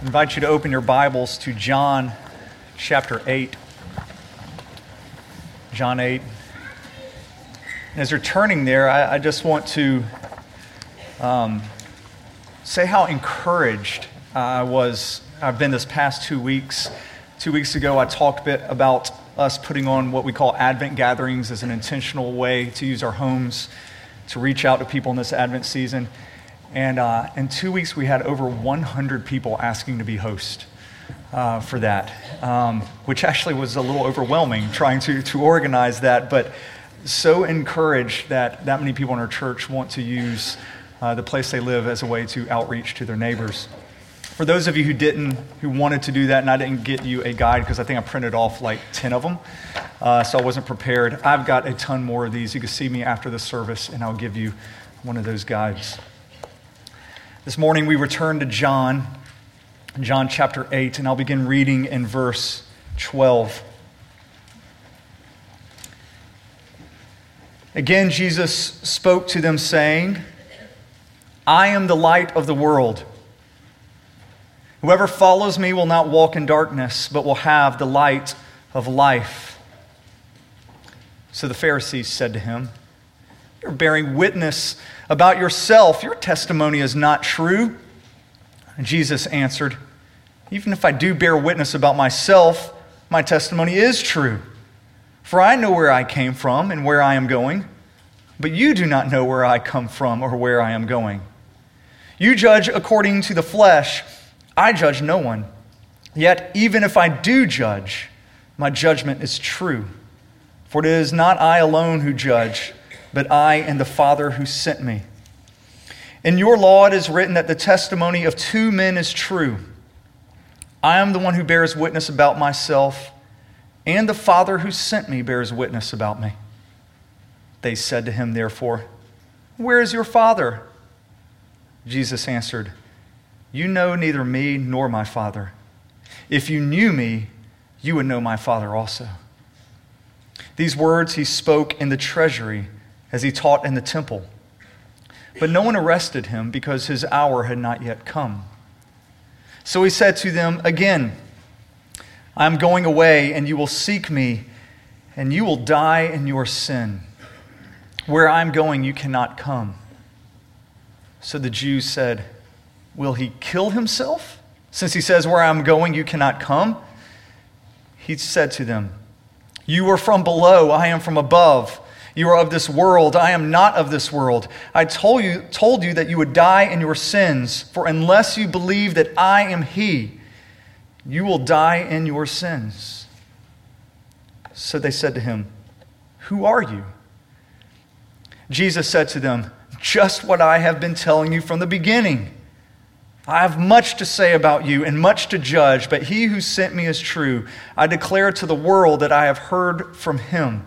I invite you to open your Bibles to John chapter 8. John 8. And as you're turning there, I, I just want to um, say how encouraged I was. I've been this past two weeks. Two weeks ago, I talked a bit about us putting on what we call Advent gatherings as an intentional way to use our homes to reach out to people in this Advent season. And uh, in two weeks, we had over 100 people asking to be host uh, for that, um, which actually was a little overwhelming trying to, to organize that, but so encouraged that that many people in our church want to use uh, the place they live as a way to outreach to their neighbors. For those of you who didn't, who wanted to do that, and I didn't get you a guide because I think I printed off like 10 of them, uh, so I wasn't prepared. I've got a ton more of these. You can see me after the service, and I'll give you one of those guides. This morning we return to John, John chapter 8, and I'll begin reading in verse 12. Again, Jesus spoke to them, saying, I am the light of the world. Whoever follows me will not walk in darkness, but will have the light of life. So the Pharisees said to him, You're bearing witness about yourself. Your testimony is not true. And Jesus answered, Even if I do bear witness about myself, my testimony is true. For I know where I came from and where I am going, but you do not know where I come from or where I am going. You judge according to the flesh, I judge no one. Yet, even if I do judge, my judgment is true. For it is not I alone who judge but I and the Father who sent me. In your law it is written that the testimony of two men is true. I am the one who bears witness about myself, and the Father who sent me bears witness about me. They said to him, therefore, Where is your Father? Jesus answered, You know neither me nor my Father. If you knew me, you would know my Father also. These words he spoke in the treasury as he taught in the temple. But no one arrested him because his hour had not yet come. So he said to them again, I am going away, and you will seek me, and you will die in your sin. Where I am going, you cannot come. So the Jews said, Will he kill himself? Since he says, Where I am going, you cannot come. He said to them, You are from below, I am from above. You are of this world. I am not of this world. I told you, told you that you would die in your sins, for unless you believe that I am He, you will die in your sins. So they said to him, Who are you? Jesus said to them, Just what I have been telling you from the beginning. I have much to say about you and much to judge, but he who sent me is true. I declare to the world that I have heard from him.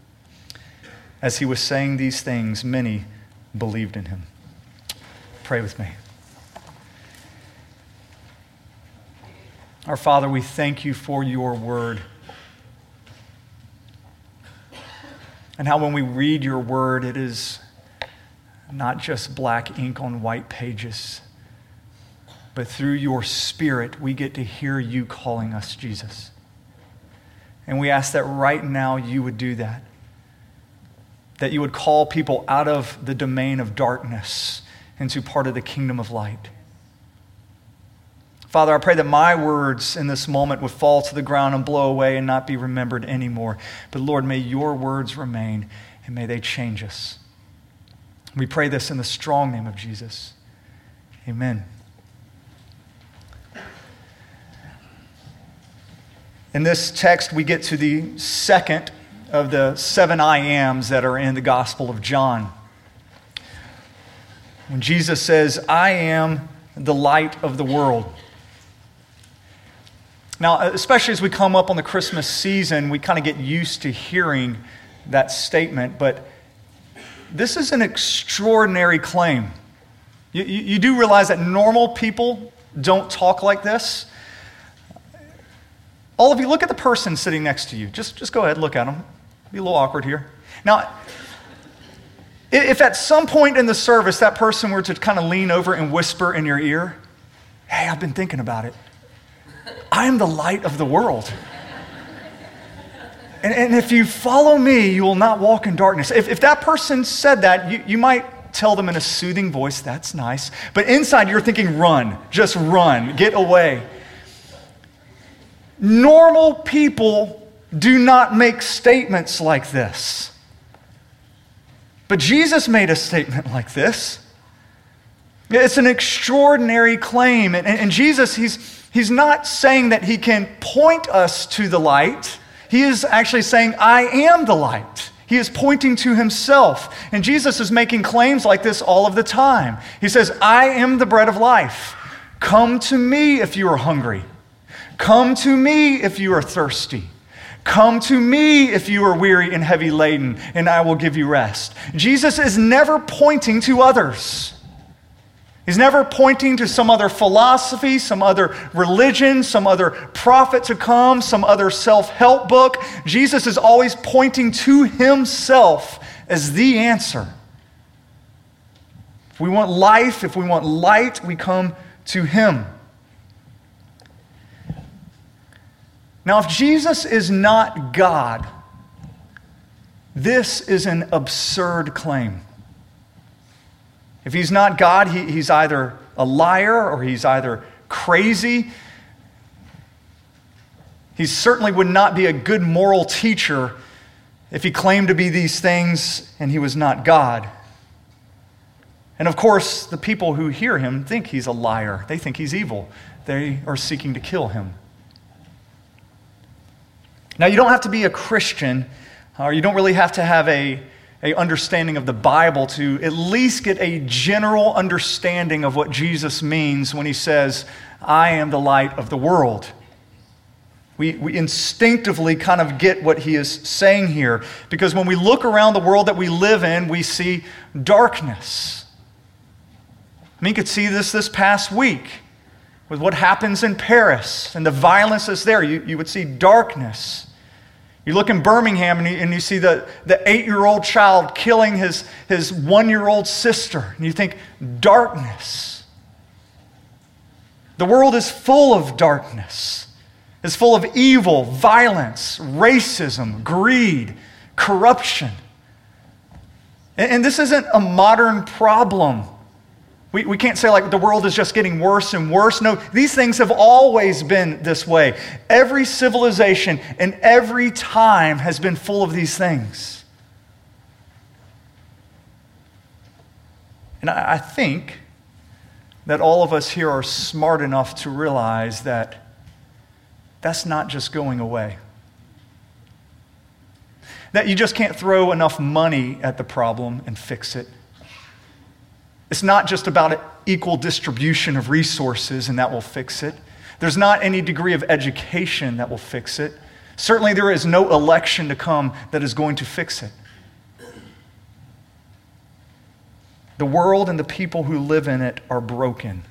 As he was saying these things, many believed in him. Pray with me. Our Father, we thank you for your word. And how when we read your word, it is not just black ink on white pages, but through your spirit, we get to hear you calling us Jesus. And we ask that right now you would do that that you would call people out of the domain of darkness into part of the kingdom of light. Father, I pray that my words in this moment would fall to the ground and blow away and not be remembered anymore. But Lord, may your words remain and may they change us. We pray this in the strong name of Jesus. Amen. In this text, we get to the second of the seven I ams that are in the Gospel of John. When Jesus says, I am the light of the world. Now, especially as we come up on the Christmas season, we kind of get used to hearing that statement, but this is an extraordinary claim. You, you, you do realize that normal people don't talk like this. All of you, look at the person sitting next to you. Just, just go ahead, look at them. Be a little awkward here. Now, if at some point in the service that person were to kind of lean over and whisper in your ear, Hey, I've been thinking about it. I am the light of the world. And, and if you follow me, you will not walk in darkness. If, if that person said that, you, you might tell them in a soothing voice, That's nice. But inside, you're thinking, Run, just run, get away. Normal people do not make statements like this. But Jesus made a statement like this. It's an extraordinary claim. And, and, Jesus, he's, he's not saying that he can point us to the light. He is actually saying, I am the light. He is pointing to himself. And Jesus is making claims like this all of the time. He says, I am the bread of life. Come to me if you are hungry. Come to me if you are thirsty. Come to me if you are weary and heavy laden, and I will give you rest. Jesus is never pointing to others. He's never pointing to some other philosophy, some other religion, some other prophet to come, some other self help book. Jesus is always pointing to himself as the answer. If we want life, if we want light, we come to him. Now, if Jesus is not God, this is an absurd claim. If he's not God, he, he's either a liar or he's either crazy. He certainly would not be a good moral teacher if he claimed to be these things and he was not God. And of course, the people who hear him think he's a liar. They think he's evil. They are seeking to kill him. Now, you don't have to be a Christian, uh, or you don't really have to have a, a understanding of the Bible to at least get a general understanding of what Jesus means when he says, I am the light of the world. We, we instinctively kind of get what he is saying here because when we look around the world that we live in, we see darkness. I mean, you could see this this past week with what happens in Paris and the violence that's there. You, you would see darkness. You look in Birmingham and you, and you see the, the eight year old child killing his, his one year old sister, and you think, darkness. The world is full of darkness. It's full of evil, violence, racism, greed, corruption. And, and this isn't a modern problem. We, we can't say, like, the world is just getting worse and worse. No, these things have always been this way. Every civilization and every time has been full of these things. And I, I think that all of us here are smart enough to realize that that's not just going away. That you just can't throw enough money at the problem and fix it. It's not just about an equal distribution of resources and that will fix it. There's not any degree of education that will fix it. Certainly, there is no election to come that is going to fix it. The world and the people who live in it are broken.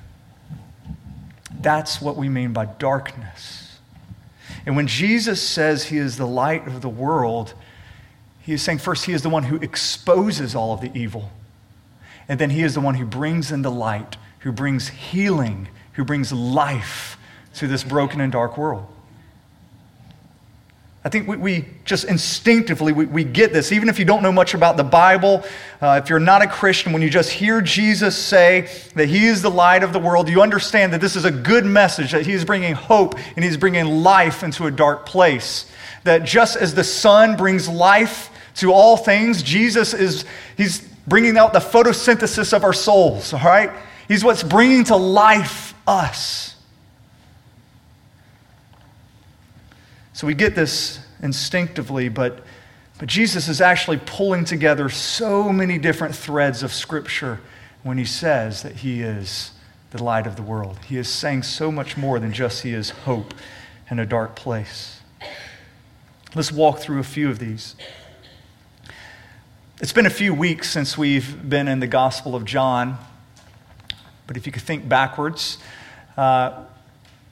That's what we mean by darkness. And when Jesus says he is the light of the world, he is saying first, he is the one who exposes all of the evil. And then He is the one who brings in the light, who brings healing, who brings life to this broken and dark world. I think we, we just instinctively, we, we, get this. Even if you don't know much about the Bible, uh, if you're not a Christian, when you just hear Jesus say that he is the light of the world, you understand that this is a good message, that he is bringing hope and he's bringing life into a dark place. That just as the sun brings life to all things, Jesus is, he's bringing out the photosynthesis of our souls, all right? He's what's bringing to life us. So we get this instinctively, but, but Jesus is actually pulling together so many different threads of Scripture when he says that he is the light of the world. He is saying so much more than just he is hope in a dark place. Let's walk through a few of these. It's been a few weeks since we've been in the Gospel of John, but if you could think backwards, uh,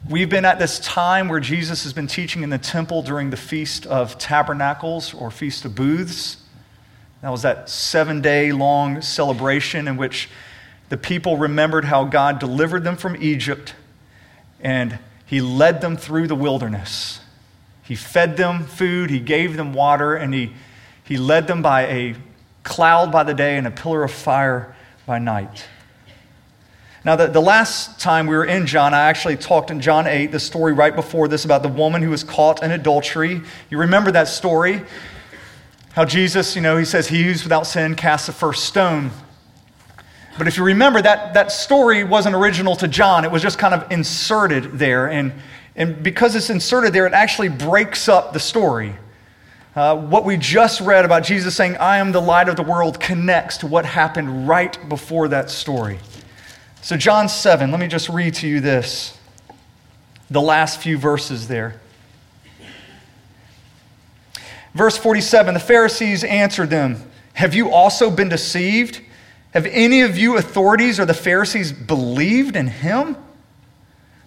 we've been at this time where Jesus has been teaching in the temple during the Feast of Tabernacles or Feast of Booths. That was that seven day long celebration in which the people remembered how God delivered them from Egypt and he led them through the wilderness. He fed them food, he gave them water, and he, he led them by a cloud by the day and a pillar of fire by night. Now, the, the last time we were in John, I actually talked in John 8, the story right before this about the woman who was caught in adultery. You remember that story? How Jesus, you know, he says, He who's without sin casts the first stone. But if you remember, that, that story wasn't original to John, it was just kind of inserted there. And, and because it's inserted there, it actually breaks up the story. Uh, what we just read about Jesus saying, I am the light of the world, connects to what happened right before that story. So, John 7, let me just read to you this, the last few verses there. Verse 47 The Pharisees answered them, Have you also been deceived? Have any of you authorities or the Pharisees believed in him?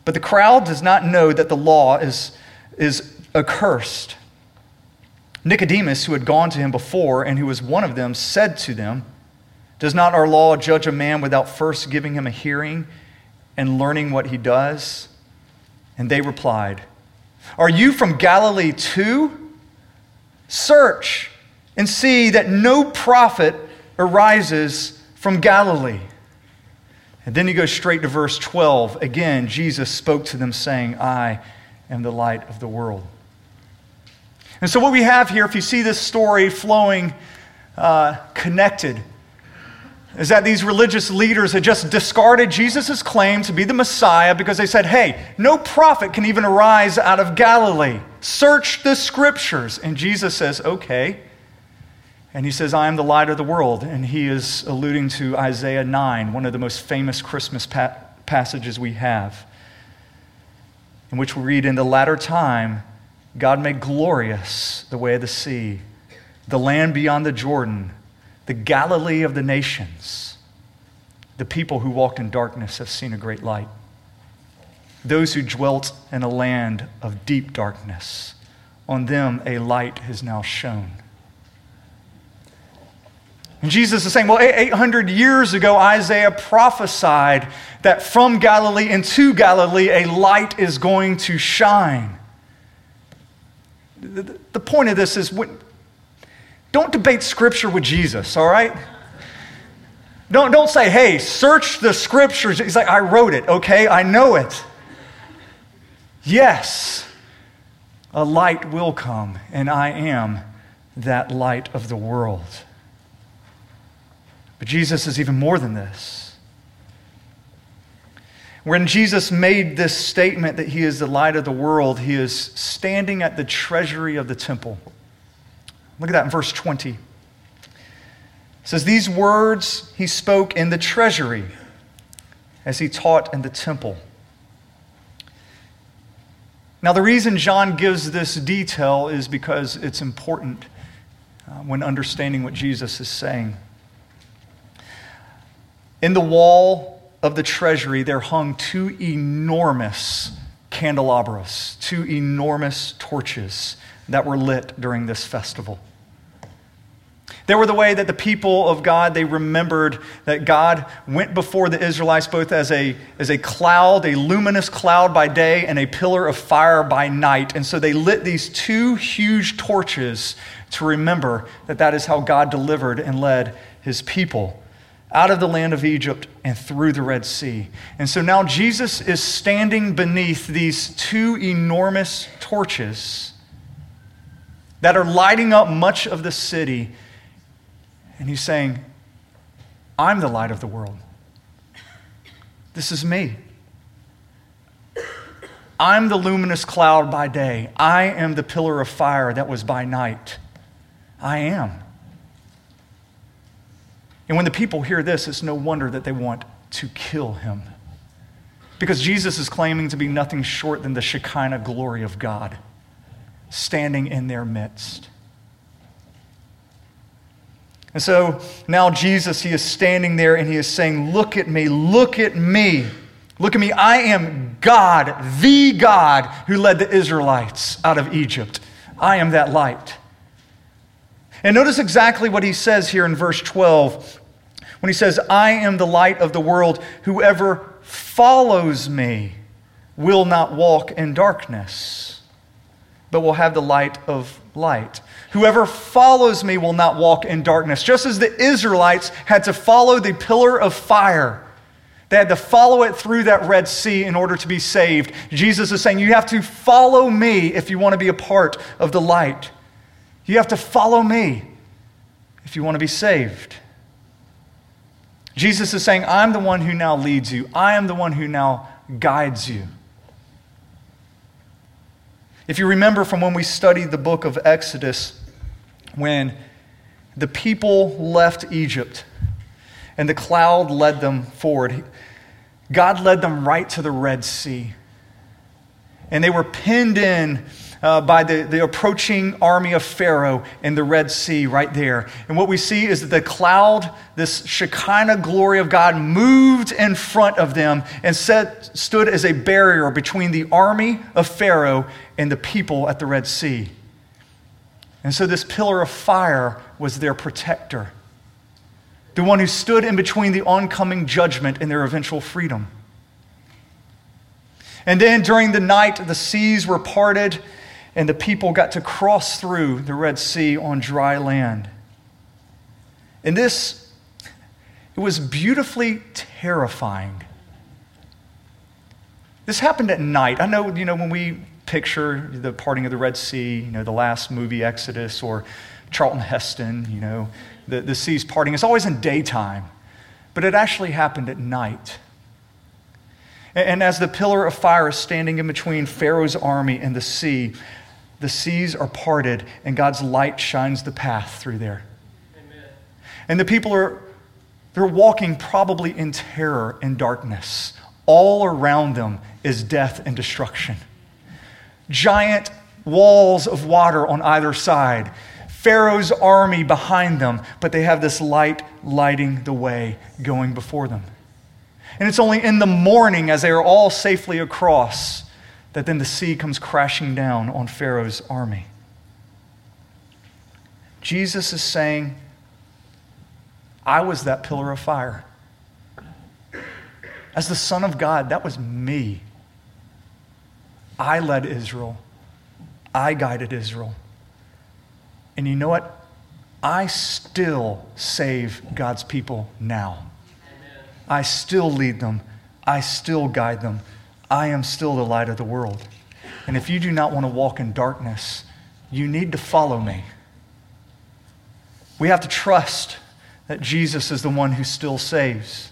But the crowd does not know that the law is, is accursed. Nicodemus, who had gone to him before and who was one of them, said to them, Does not our law judge a man without first giving him a hearing and learning what he does? And they replied, Are you from Galilee too? Search and see that no prophet arises from Galilee. And then he goes straight to verse 12. Again, Jesus spoke to them, saying, I am the light of the world. And so, what we have here, if you see this story flowing uh, connected, is that these religious leaders had just discarded Jesus' claim to be the Messiah because they said, hey, no prophet can even arise out of Galilee. Search the scriptures. And Jesus says, okay. And he says, I am the light of the world. And he is alluding to Isaiah 9, one of the most famous Christmas pa- passages we have, in which we read, In the latter time, God made glorious the way of the sea, the land beyond the Jordan, the Galilee of the nations. The people who walked in darkness have seen a great light. Those who dwelt in a land of deep darkness, on them a light has now shone. And Jesus is saying, well, 800 years ago, Isaiah prophesied that from Galilee into Galilee, a light is going to shine. The point of this is don't debate Scripture with Jesus, all right? Don't, don't say, hey, search the Scriptures. He's like, I wrote it, okay? I know it. Yes, a light will come, and I am that light of the world. But Jesus is even more than this. When Jesus made this statement that he is the light of the world, he is standing at the treasury of the temple. Look at that in verse 20. It says, These words he spoke in the treasury as he taught in the temple. Now, the reason John gives this detail is because it's important uh, when understanding what Jesus is saying. In the wall of the treasury, there hung two enormous candelabras, two enormous torches that were lit during this festival. They were the way that the people of God, they remembered that God went before the Israelites both as a, as a cloud, a luminous cloud by day, and a pillar of fire by night. And so they lit these two huge torches to remember that that is how God delivered and led his people out of the land of Egypt and through the Red Sea. And so now Jesus is standing beneath these two enormous torches that are lighting up much of the city. And he's saying, I'm the light of the world. This is me. I'm the luminous cloud by day. I am the pillar of fire that was by night. I am. And when the people hear this, it's no wonder that they want to kill him. Because Jesus is claiming to be nothing short than the Shekinah glory of God standing in their midst. And so now Jesus, he is standing there and he is saying, Look at me, look at me. Look at me. I am God, the God who led the Israelites out of Egypt. I am that light. And notice exactly what he says here in verse 12 when he says, I am the light of the world. Whoever follows me will not walk in darkness, but will have the light of light. Whoever follows me will not walk in darkness. Just as the Israelites had to follow the pillar of fire, they had to follow it through that Red Sea in order to be saved. Jesus is saying, You have to follow me if you want to be a part of the light. You have to follow me if you want to be saved. Jesus is saying, I'm the one who now leads you, I am the one who now guides you. If you remember from when we studied the book of Exodus, when the people left Egypt and the cloud led them forward, God led them right to the Red Sea. And they were pinned in uh, by the, the approaching army of Pharaoh in the Red Sea right there. And what we see is that the cloud, this Shekinah glory of God, moved in front of them and set, stood as a barrier between the army of Pharaoh and the people at the Red Sea. And so this pillar of fire was their protector, the one who stood in between the oncoming judgment and their eventual freedom. And then during the night, the seas were parted and the people got to cross through the Red Sea on dry land. And this, it was beautifully terrifying. This happened at night. I know, you know, when we picture the parting of the Red Sea, you know, the last movie, Exodus, or Charlton Heston, you know, the, the sea's parting, it's always in daytime. But it actually happened at night. And, and as the pillar of fire is standing in between Pharaoh's army and the sea, the seas are parted and God's light shines the path through there. Amen. And the people are they're walking probably in terror and darkness. All around them is death and destruction. Giant walls of water on either side. Pharaoh's army behind them, but they have this light lighting the way going before them. And it's only in the morning, as they are all safely across, that then the sea comes crashing down on Pharaoh's army. Jesus is saying, I was that pillar of fire. As the Son of God, that was me. I led Israel. I guided Israel. And you know what? I still save God's people now. I still lead them. I still guide them. I am still the light of the world. And if you do not want to walk in darkness, you need to follow me. We have to trust that Jesus is the one who still saves.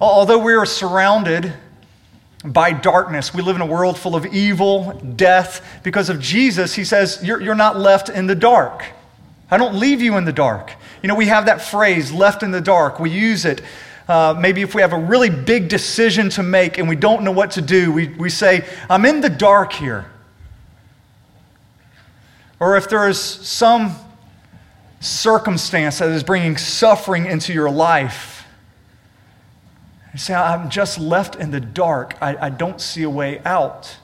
Although we are surrounded by darkness, we live in a world full of evil, death. Because of Jesus, he says, You're, you're not left in the dark. I don't leave you in the dark. You know, we have that phrase, left in the dark. We use it uh, maybe if we have a really big decision to make and we don't know what to do, we, we say, I'm in the dark here. Or if there is some circumstance that is bringing suffering into your life, you say, I'm just left in the dark. I, I don't see a way out.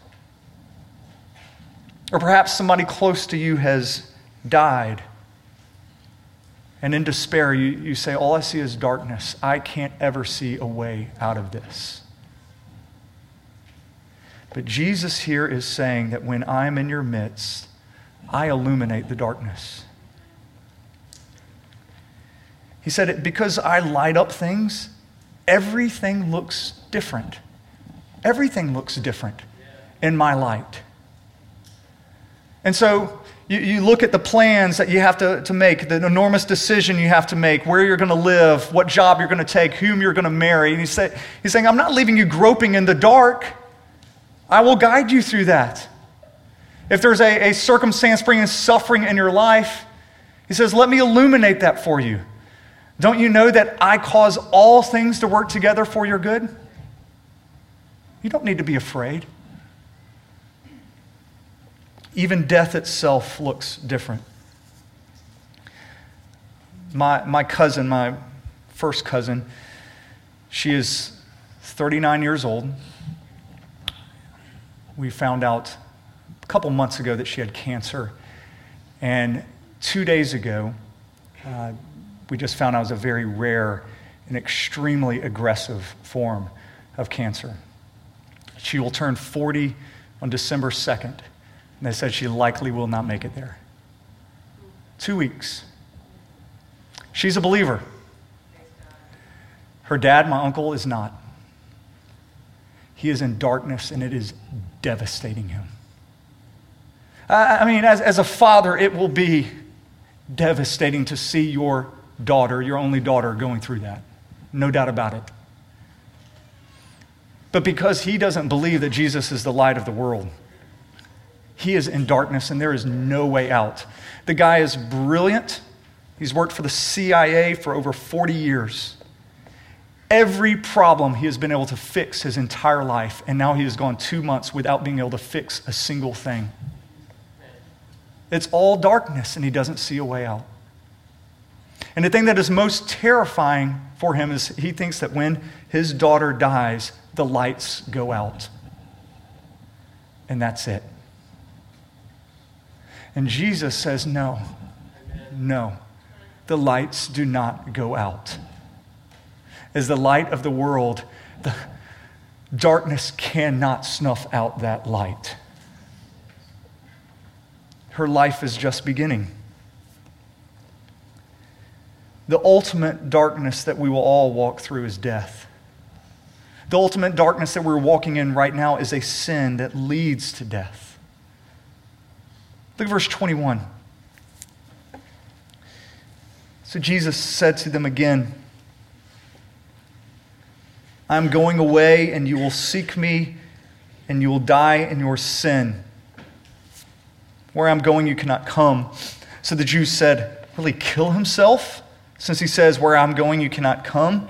Or perhaps somebody close to you has died. And in despair, you, you say, All I see is darkness. I can't ever see a way out of this. But Jesus here is saying that when I'm in your midst, I illuminate the darkness. He said, it Because I light up things, everything looks different. Everything looks different in my light. And so you, you look at the plans that you have to, to make, the enormous decision you have to make, where you're going to live, what job you're going to take, whom you're going to marry. And he's, say, he's saying, I'm not leaving you groping in the dark. I will guide you through that. If there's a, a circumstance bringing suffering in your life, he says, Let me illuminate that for you. Don't you know that I cause all things to work together for your good? You don't need to be afraid. Even death itself looks different. My, my cousin, my first cousin, she is 39 years old. We found out a couple months ago that she had cancer. And two days ago, uh, we just found out it was a very rare and extremely aggressive form of cancer. She will turn 40 on December 2nd, and they said she likely will not make it there. Two weeks. She's a believer. Her dad, my uncle, is not. He is in darkness, and it is devastating him. I mean, as, as a father, it will be devastating to see your daughter, your only daughter, going through that. No doubt about it. But because he doesn't believe that Jesus is the light of the world, he is in darkness and there is no way out. The guy is brilliant. He's worked for the CIA for over 40 years. Every problem he has been able to fix his entire life, and now he has gone two months without being able to fix a single thing. It's all darkness, and he doesn't see a way out. And the thing that is most terrifying for him is he thinks that when his daughter dies, the lights go out. And that's it. And Jesus says, No, no, the lights do not go out. As the light of the world, the darkness cannot snuff out that light. Her life is just beginning the ultimate darkness that we will all walk through is death. The ultimate darkness that we're walking in right now is a sin that leads to death. Look at verse 21. So Jesus said to them again, I'm going away, and you will seek me, and you will die in your sin. Where I'm going, you cannot come. So the Jews said, Will he kill himself? since he says, Where I'm going, you cannot come.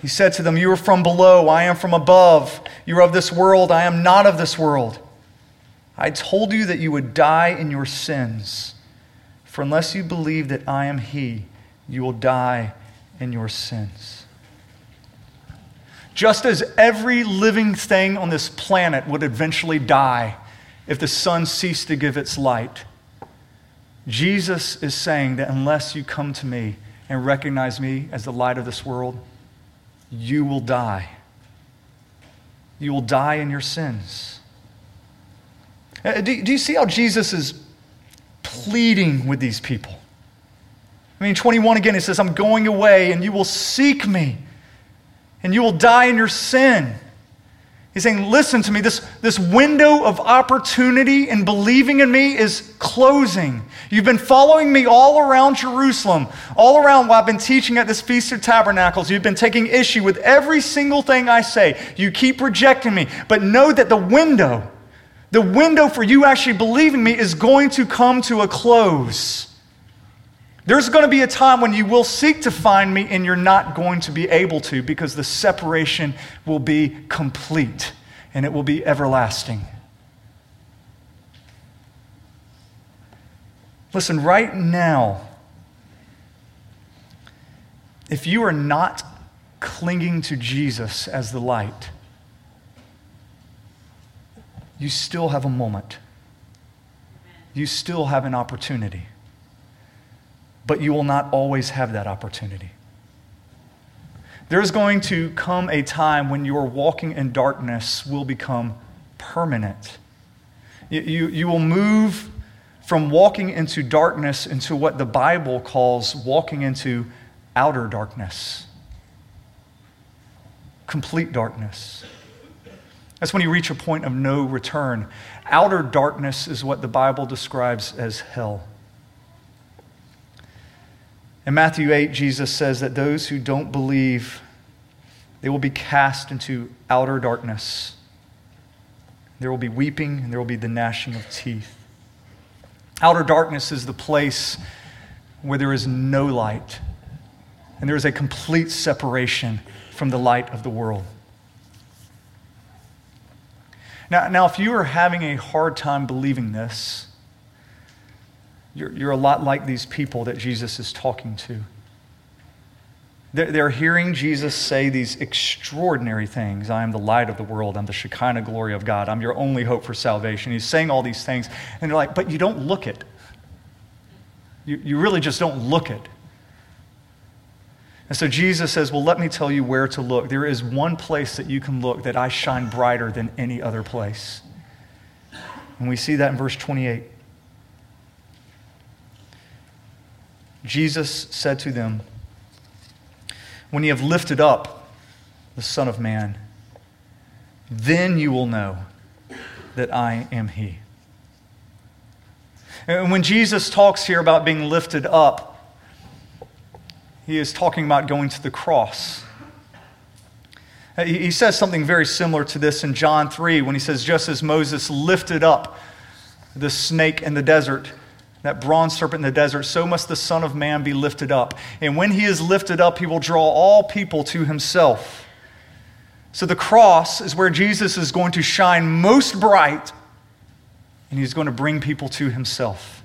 He said to them, You are from below, I am from above. You are of this world, I am not of this world. I told you that you would die in your sins. For unless you believe that I am He, you will die in your sins. Just as every living thing on this planet would eventually die if the sun ceased to give its light, Jesus is saying that unless you come to me and recognize me as the light of this world, you will die. You will die in your sins. Uh, do, do you see how Jesus is pleading with these people? I mean, 21 again, he says, I'm going away and you will seek me and you will die in your sin. He's saying, Listen to me, this, this window of opportunity in believing in me is closing. You've been following me all around Jerusalem, all around while I've been teaching at this Feast of Tabernacles. You've been taking issue with every single thing I say. You keep rejecting me. But know that the window, the window for you actually believing me is going to come to a close. There's going to be a time when you will seek to find me and you're not going to be able to because the separation will be complete and it will be everlasting. Listen, right now, if you are not clinging to Jesus as the light, you still have a moment. You still have an opportunity but you will not always have that opportunity. There's going to come a time when your walking in darkness will become permanent. You, you, you, will move from walking into darkness into what the Bible calls walking into outer darkness, complete darkness. That's when you reach a point of no return. Outer darkness is what the Bible describes as hell. In Matthew 8, Jesus says that those who don't believe, they will be cast into outer darkness. There will be weeping and there will be the gnashing of teeth. Outer darkness is the place where there is no light, and there is a complete separation from the light of the world. Now, now if you are having a hard time believing this, you're, you're a lot like these people that Jesus is talking to. They're, they're hearing Jesus say these extraordinary things. I am the light of the world. I'm the Shekinah glory of God. I'm your only hope for salvation. He's saying all these things. And they're like, but you don't look it. You, you really just don't look it. And so Jesus says, Well, let me tell you where to look. There is one place that you can look that I shine brighter than any other place. And we see that in verse 28. Jesus said to them, When you have lifted up the Son of Man, then you will know that I am He. And when Jesus talks here about being lifted up, he is talking about going to the cross. He says something very similar to this in John 3 when he says, Just as Moses lifted up the snake in the desert, that bronze serpent in the desert, so must the Son of Man be lifted up. And when he is lifted up, he will draw all people to himself. So the cross is where Jesus is going to shine most bright, and he's going to bring people to himself.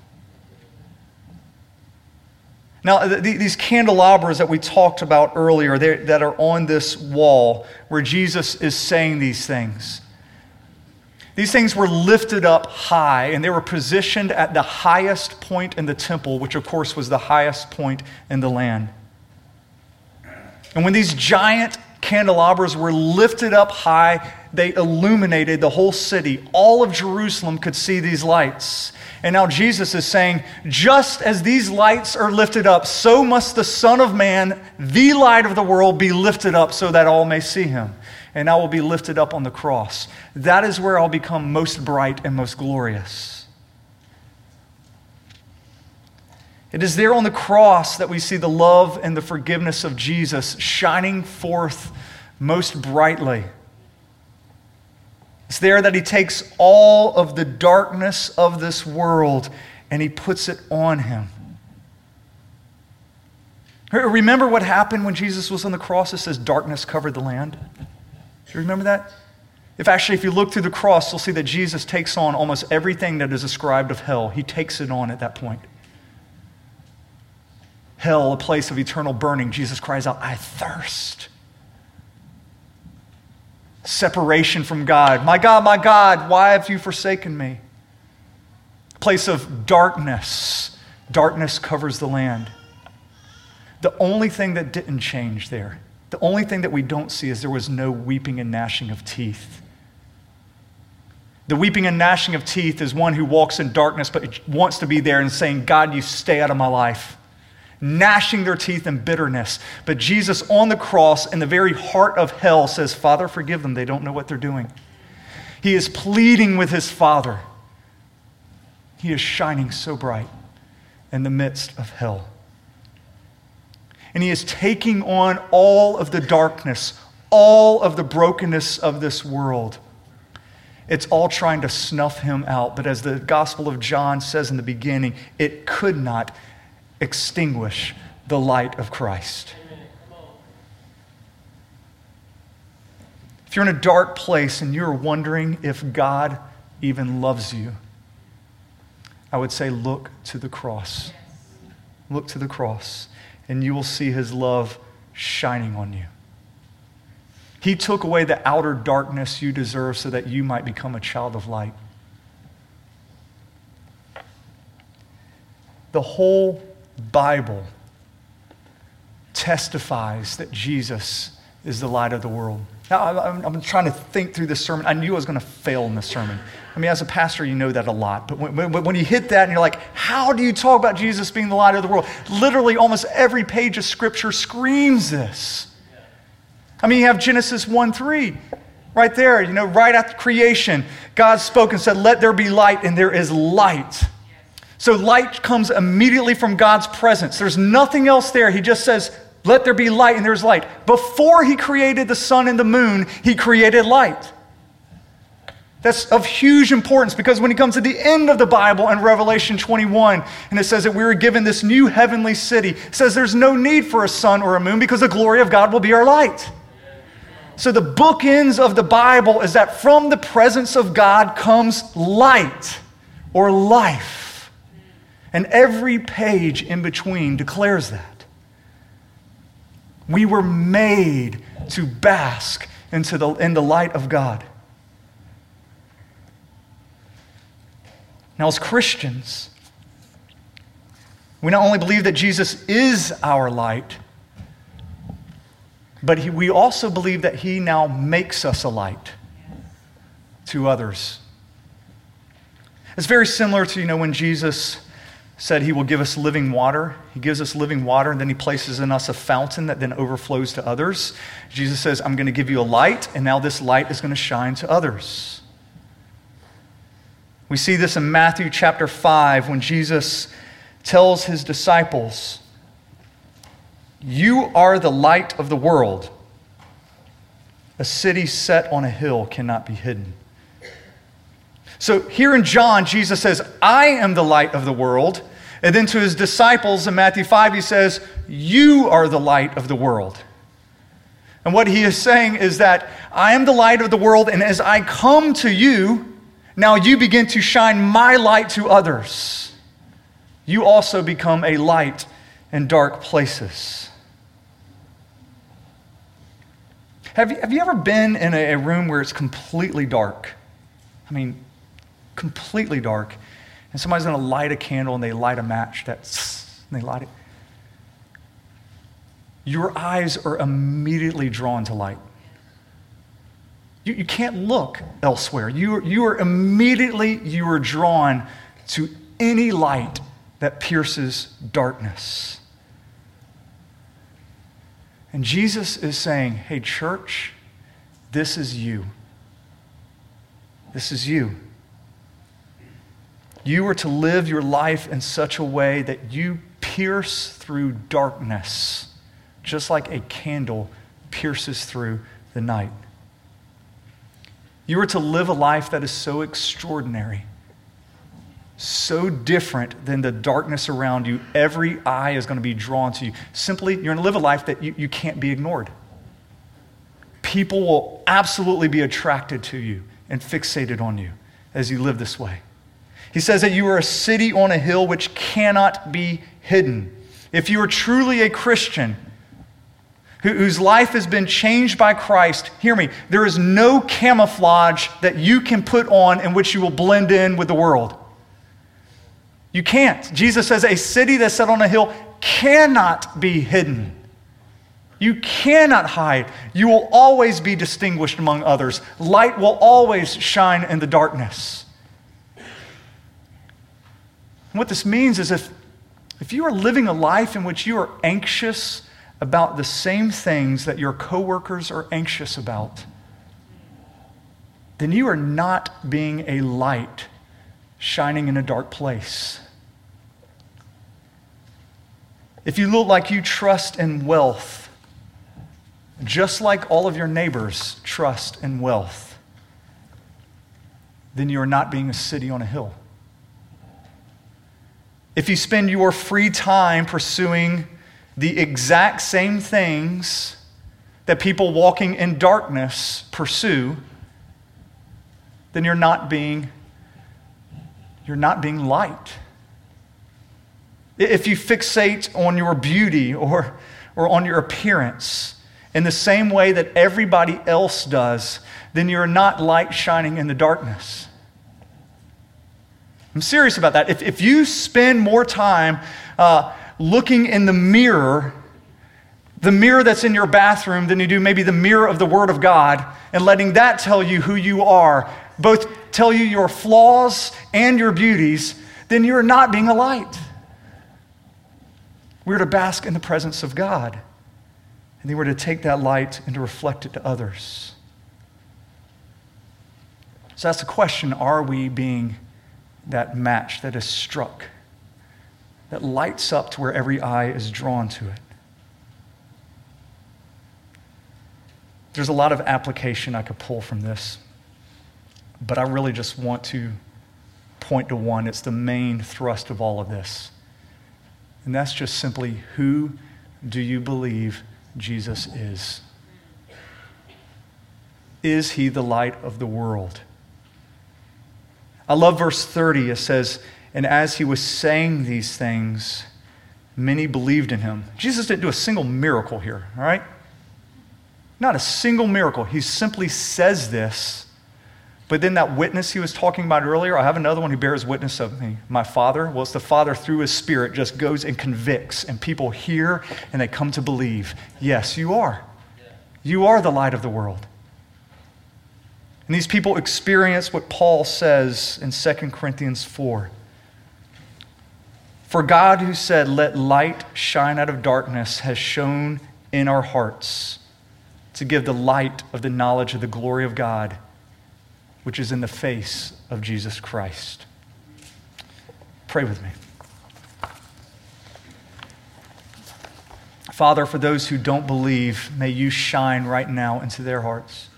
Now, these candelabras that we talked about earlier that are on this wall where Jesus is saying these things, these things were lifted up high and they were positioned at the highest point in the temple, which of course was the highest point in the land. And when these giant candelabras were lifted up high, they illuminated the whole city. All of Jerusalem could see these lights. And now Jesus is saying, just as these lights are lifted up, so must the Son of Man, the light of the world, be lifted up so that all may see him. And I will be lifted up on the cross. That is where I'll become most bright and most glorious. It is there on the cross that we see the love and the forgiveness of Jesus shining forth most brightly. It's there that he takes all of the darkness of this world and he puts it on him. Remember what happened when Jesus was on the cross? It says darkness covered the land. Do you remember that? If actually, if you look through the cross, you'll see that Jesus takes on almost everything that is ascribed of hell. He takes it on at that point. Hell, a place of eternal burning, Jesus cries out, I thirst separation from God. My God, my God, why have you forsaken me? Place of darkness. Darkness covers the land. The only thing that didn't change there, the only thing that we don't see is there was no weeping and gnashing of teeth. The weeping and gnashing of teeth is one who walks in darkness but wants to be there and saying, God, you stay out of my life gnashing their teeth in bitterness. But Jesus on the cross, in the very heart of hell, says, Father, forgive them. They don't know what they're doing. He is pleading with his Father. He is shining so bright in the midst of hell. And he is taking on all of the darkness, all of the brokenness of this world. It's all trying to snuff him out. But as the Gospel of John says in the beginning, it could not extinguish the light of Christ. If you're in a dark place and you're wondering if God even loves you, I would say look to the cross. Look to the cross, and you will see his love shining on you. He took away the outer darkness you deserve so that you might become a child of light. The whole Bible testifies that Jesus is the light of the world. Now, I'm, I'm, trying to think through this sermon. I knew I was going to fail in this sermon. I mean, as a pastor, you know that a lot. But when, when, when, you hit that and you're like, how do you talk about Jesus being the light of the world? Literally, almost every page of Scripture screams this. I mean, you have Genesis 1 3 right there. You know, right after creation, God spoke and said, Let there be light, and there is light. So light comes immediately from God's presence. There's nothing else there. He just says, Let there be light, and there's light. Before he created the sun and the moon, he created light. That's of huge importance because when it comes to the end of the Bible in Revelation 21, and it says that we were given this new heavenly city, it says there's no need for a sun or a moon because the glory of God will be our light. So the bookends of the Bible is that from the presence of God comes light or life. And every page in between declares that. We were made to bask into the, in the light of God. Now, as Christians, we not only believe that Jesus is our light, but he, we also believe that he now makes us a light to others. It's very similar to, you know, when Jesus said he will give us living water. He gives us living water, and then he places in us a fountain that then overflows to others. Jesus says, I'm going to give you a light, and now this light is going to shine to others. We see this in Matthew chapter 5 when Jesus tells his disciples, You are the light of the world. A city set on a hill cannot be hidden. So here in John, Jesus says, I am the light of the world. And then to his disciples in Matthew 5, he says, You are the light of the world. And what he is saying is that I am the light of the world, and as I come to you, now you begin to shine my light to others. You also become a light in dark places. Have you, have you ever been in a, a room where it's completely dark? I mean, completely dark, and somebody's going to light a candle and they light a match that's, and they light it. Your eyes are immediately drawn to light. You, you can't look elsewhere. You, you are immediately you are drawn to any light that pierces darkness. And Jesus is saying, Hey, church, this is you. This is you. You are to live your life in such a way that you pierce through darkness, just like a candle pierces through the night. You are to live a life that is so extraordinary, so different than the darkness around you. Every eye is going to be drawn to you. Simply, you're going to live a life that you, you can't be ignored. People will absolutely be attracted to you and fixated on you as you live this way. He says that you are a city on a hill which cannot be hidden. If you are truly a Christian, whose life has been changed by Christ, hear me, there is no camouflage that you can put on in which you will blend in with the world. You can't. Jesus says a city that's set on a hill cannot be hidden. You cannot hide. You will always be distinguished among others. Light will always shine in the darkness. And what this means is if, if you are living a life in which you are anxious about the same things that your coworkers are anxious about, then you are not being a light shining in a dark place. If you look like you trust in wealth, just like all of your neighbors trust in wealth, then you are not being a city on a hill. If you spend your free time pursuing the exact same things that people walking in darkness pursue, then you're not being you're not being light. If you fixate on your beauty or, or on your appearance in the same way that everybody else does, then you're not light shining in the darkness. I'm serious about that. If, if you spend more time uh, looking in the mirror, the mirror that's in your bathroom, than you do maybe the mirror of the Word of God, and letting that tell you who you are, both tell you your flaws and your beauties, then you're not being a light. We're to bask in the presence of God. And then we're to take that light and to reflect it to others. So that's the question are we being that match that is struck, that lights up to where every eye is drawn to it. There's a lot of application I could pull from this. But I really just want to point to one. It's the main thrust of all of this. And that's just simply who do you believe Jesus is? Is he the light of the world? I love verse 30. It says, And as he was saying these things, many believed in him. Jesus didn't do a single miracle here, all right? Not a single miracle. He simply says this. But then that witness he was talking about earlier, I have another one who bears witness of me, my Father. Well, it's the Father through his Spirit just goes and convicts, and people hear and they come to believe. Yes, you are. You are the light of the world. And these people experience what Paul says in 2 Corinthians 4. For God, who said, Let light shine out of darkness, has shone in our hearts to give the light of the knowledge of the glory of God, which is in the face of Jesus Christ. Pray with me. Father, for those who don't believe, may you shine right now into their hearts.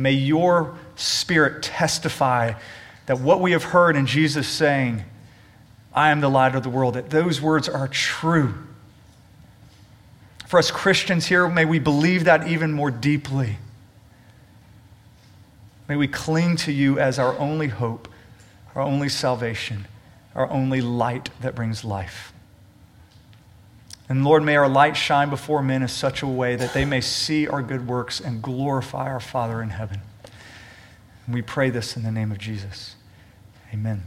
May your spirit testify that what we have heard in Jesus saying, I am the light of the world, that those words are true. For us Christians here, may we believe that even more deeply. May we cling to you as our only hope, our only salvation, our only light that brings life. And Lord, may our light shine before men in such a way that they may see our good works and glorify our Father in heaven. And we pray this in the name of Jesus. Amen.